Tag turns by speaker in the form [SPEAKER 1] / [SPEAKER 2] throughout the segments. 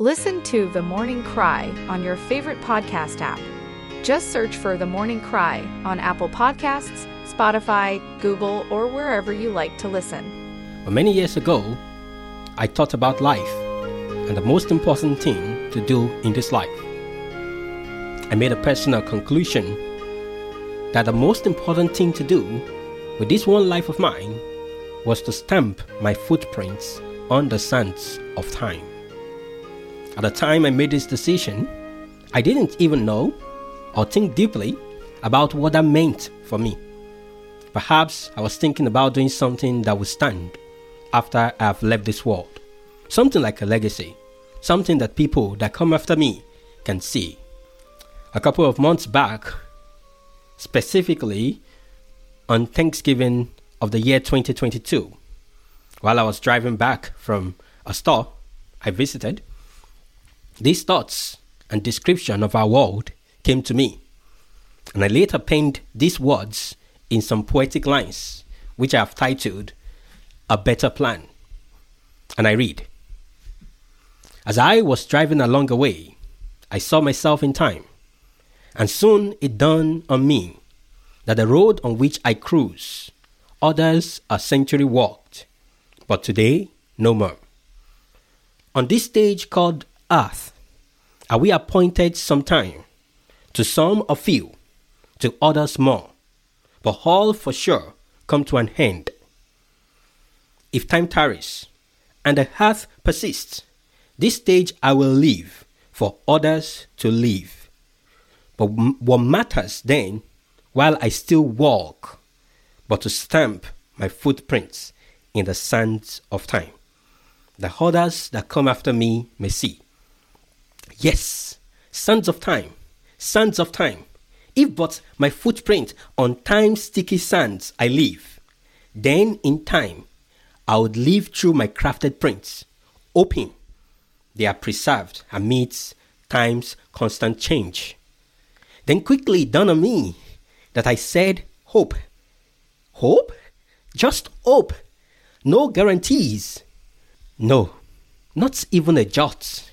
[SPEAKER 1] Listen to The Morning Cry on your favorite podcast app. Just search for The Morning Cry on Apple Podcasts, Spotify, Google, or wherever you like to listen.
[SPEAKER 2] Many years ago, I thought about life and the most important thing to do in this life. I made a personal conclusion that the most important thing to do with this one life of mine was to stamp my footprints on the sands of time. At the time I made this decision, I didn't even know or think deeply about what that meant for me. Perhaps I was thinking about doing something that would stand after I have left this world. Something like a legacy, something that people that come after me can see. A couple of months back, specifically on Thanksgiving of the year 2022, while I was driving back from a store I visited, these thoughts and description of our world came to me, and I later penned these words in some poetic lines, which I have titled A Better Plan. And I read As I was driving along a way, I saw myself in time, and soon it dawned on me that the road on which I cruise, others a century walked, but today no more. On this stage called Earth, are we appointed some time, to some a few, to others more, but all for sure come to an end. If time tarries, and the earth persists, this stage I will leave for others to live. But what matters then while I still walk, but to stamp my footprints in the sands of time. The others that come after me may see. Yes, sands of time, sands of time. If but my footprint on time's sticky sands I leave, then in time I would live through my crafted prints, hoping they are preserved amidst time's constant change. Then quickly dawned on me that I said hope. Hope? Just hope. No guarantees. No, not even a jot.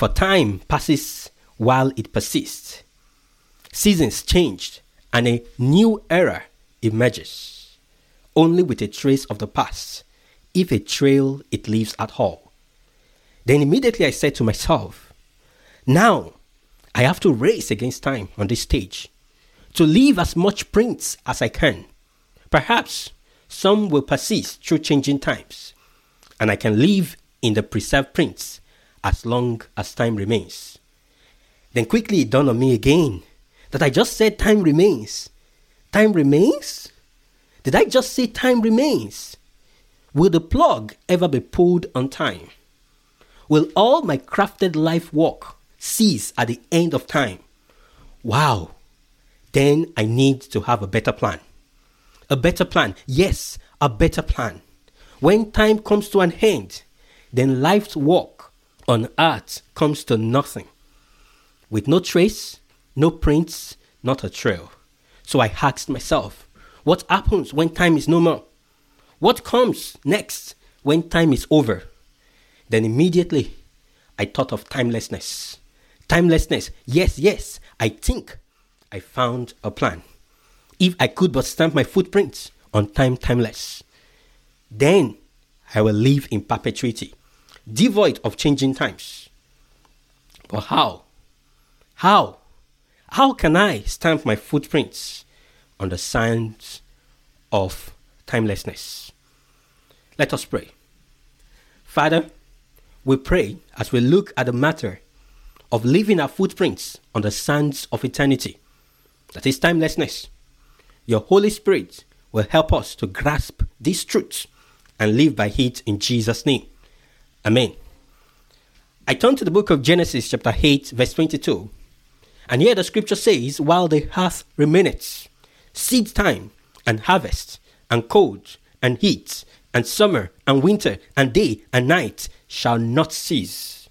[SPEAKER 2] For time passes while it persists. Seasons change and a new era emerges, only with a trace of the past, if a trail it leaves at all. Then immediately I said to myself, now I have to race against time on this stage to leave as much prints as I can. Perhaps some will persist through changing times, and I can live in the preserved prints as long as time remains. Then quickly it dawned on me again that I just said time remains. Time remains? Did I just say time remains? Will the plug ever be pulled on time? Will all my crafted life work cease at the end of time? Wow, then I need to have a better plan. A better plan. Yes, a better plan. When time comes to an end, then life's work on earth comes to nothing. With no trace, no prints, not a trail. So I asked myself, what happens when time is no more? What comes next when time is over? Then immediately I thought of timelessness. Timelessness. Yes, yes, I think I found a plan. If I could but stamp my footprints on time timeless, then I will live in perpetuity, devoid of changing times. But how? How? How can I stamp my footprints on the sands of timelessness? Let us pray. Father, we pray as we look at the matter of leaving our footprints on the sands of eternity that is timelessness. Your Holy Spirit will help us to grasp these truths and live by it in Jesus' name. Amen. I turn to the book of Genesis, chapter 8, verse 22. And here the scripture says, While the earth remaineth, seed time and harvest, and cold and heat, and summer and winter, and day and night shall not cease.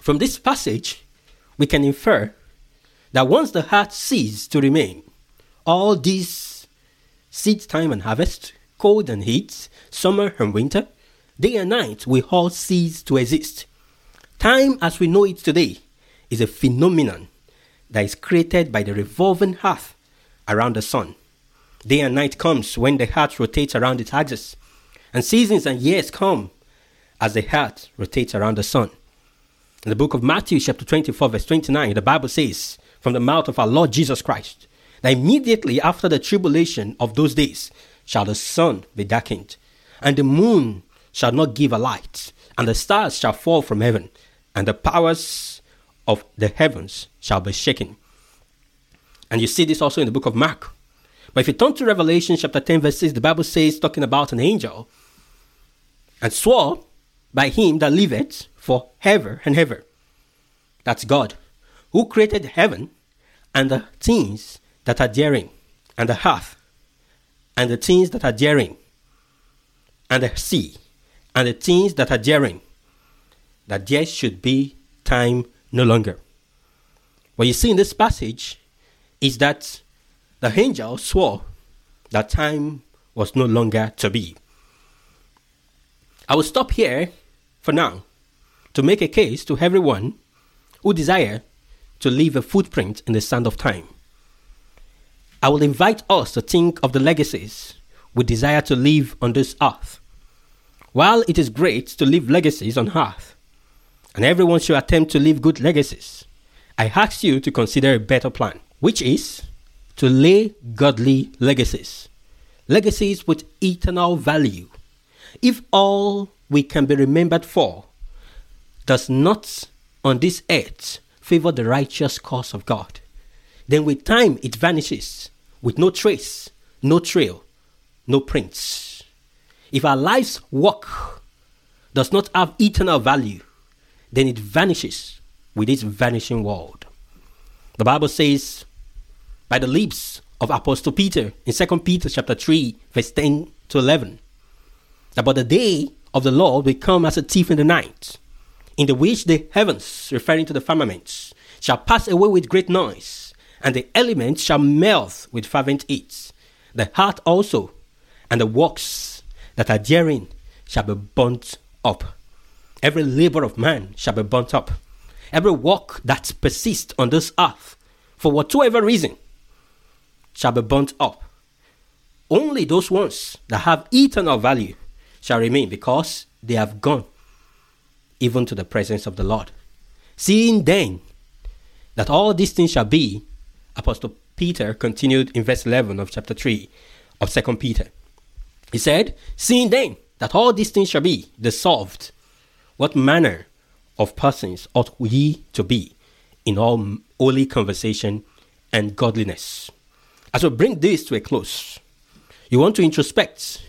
[SPEAKER 2] From this passage, we can infer that once the heart ceases to remain, all these seed time and harvest, cold and heat, summer and winter, day and night will all cease to exist. Time as we know it today is a phenomenon that is created by the revolving earth around the sun. Day and night comes when the earth rotates around its axis, and seasons and years come as the earth rotates around the sun. In the book of Matthew, chapter 24, verse 29, the Bible says, from the mouth of our Lord Jesus Christ, that immediately after the tribulation of those days shall the sun be darkened, and the moon shall not give a light, and the stars shall fall from heaven, and the powers of the heavens shall be shaken. And you see this also in the book of Mark. But if you turn to Revelation chapter 10, verse 6, the Bible says, talking about an angel, and swore by him that liveth for ever and ever. That's God, who created heaven and the things that are daring, and the earth, and the things that are daring, and the sea, and the things that are daring, that there should be time no longer. What you see in this passage is that the angel swore that time was no longer to be. I will stop here for now to make a case to everyone who desire to leave a footprint in the sand of time. I will invite us to think of the legacies we desire to leave on this earth. While it is great to leave legacies on earth, and everyone should attempt to leave good legacies, I ask you to consider a better plan, which is to lay godly legacies, legacies with eternal value. If all we can be remembered for does not on this earth favor the righteous cause of God, then with time it vanishes with no trace, no trail, no prints. If our life's work does not have eternal value, then it vanishes with this vanishing world. The Bible says, by the lips of Apostle Peter in 2 Peter chapter 3, verse 10 to 11, that the day of the Lord will come as a thief in the night in the which the heavens, referring to the firmaments, shall pass away with great noise, and the elements shall melt with fervent heat. The heart also, and the works that are therein shall be burnt up. Every labor of man shall be burnt up. Every work that persists on this earth, for whatsoever reason, shall be burnt up. Only those ones that have eternal value shall remain because they have gone even to the presence of the Lord. Seeing then that all these things shall be, Apostle Peter continued in verse 11 of chapter 3 of 2 Peter. He said, Seeing then that all these things shall be dissolved, what manner of persons ought ye to be in all holy conversation and godliness? As we bring this to a close, you want to introspect,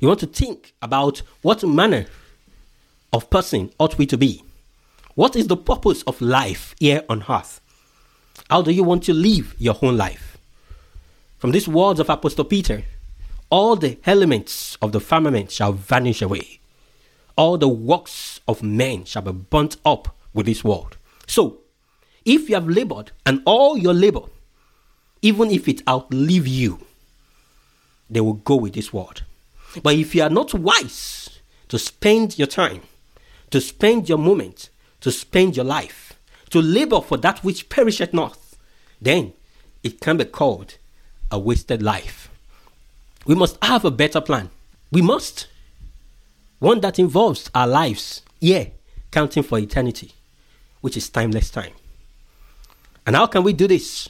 [SPEAKER 2] you want to think about what manner of person ought we to be? What is the purpose of life here on earth? How do you want to live your own life? From these words of Apostle Peter, all the elements of the firmament shall vanish away. All the works of men shall be burnt up with this world. So, if you have labored and all your labor, even if it outlive you, they will go with this world. But if you are not wise to spend your time to spend your moment, to spend your life, to labor for that which perisheth not, then it can be called a wasted life. We must have a better plan. We must. One that involves our lives, yeah, counting for eternity, which is timeless time. And how can we do this?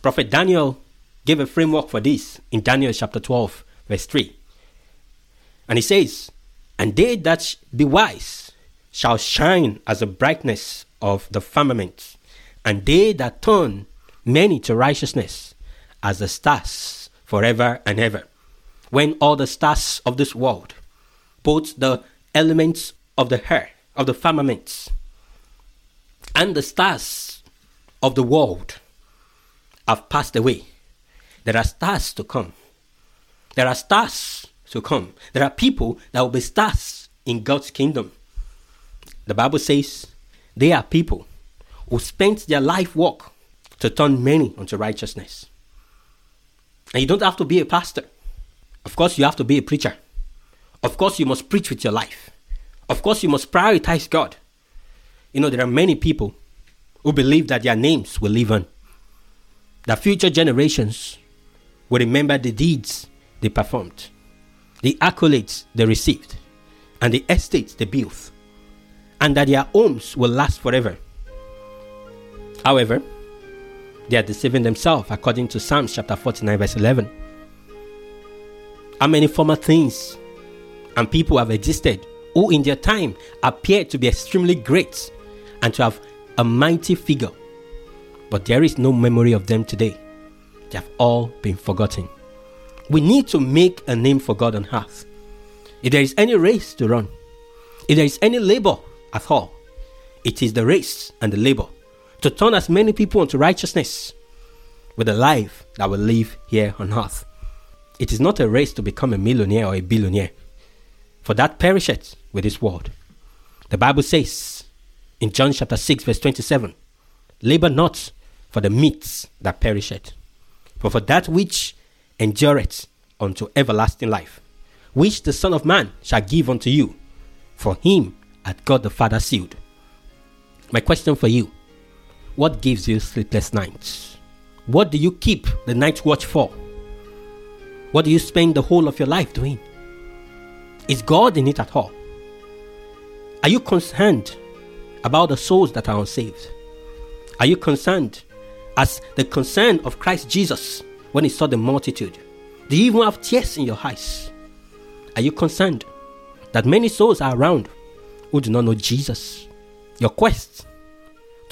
[SPEAKER 2] Prophet Daniel gave a framework for this in Daniel chapter 12, verse 3. And he says, and they that be wise shall shine as the brightness of the firmament, and they that turn many to righteousness as the stars forever and ever. When all the stars of this world, both the elements of the hair of the firmaments and the stars of the world have passed away, there are stars to come. There are stars to come. There are people that will be stars in God's kingdom. The Bible says they are people who spent their life work to turn many unto righteousness. And you don't have to be a pastor. Of course, you have to be a preacher. Of course, you must preach with your life. Of course, you must prioritize God. You know, there are many people who believe that their names will live on, that future generations will remember the deeds they performed, the accolades they received, and the estates they built, and that their homes will last forever. However, they are deceiving themselves according to Psalms chapter 49, verse 11. How many former things and people have existed who in their time appeared to be extremely great and to have a mighty figure, but there is no memory of them today. They have all been forgotten. We need to make a name for God on earth. If there is any race to run, if there is any labor at all, it is the race and the labor to turn as many people unto righteousness with the life that will live here on earth. It is not a race to become a millionaire or a billionaire, for that perisheth with this world. The Bible says in John chapter 6, verse 27 Labor not for the meats that perisheth, but for that which endureth unto everlasting life, which the Son of Man shall give unto you. For him hath God the Father sealed. My question for you what gives you sleepless nights? What do you keep the night watch for? What do you spend the whole of your life doing? Is God in it at all? Are you concerned about the souls that are unsaved? Are you concerned as the concern of Christ Jesus when he saw the multitude? Do you even have tears in your eyes? Are you concerned that many souls are around who do not know Jesus? Your quest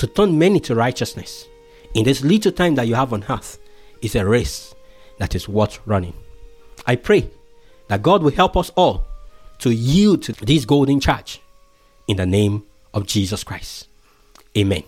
[SPEAKER 2] to turn many to righteousness in this little time that you have on earth is a race that is worth running. I pray that God will help us all to yield to this golden charge in the name of Jesus Christ. Amen.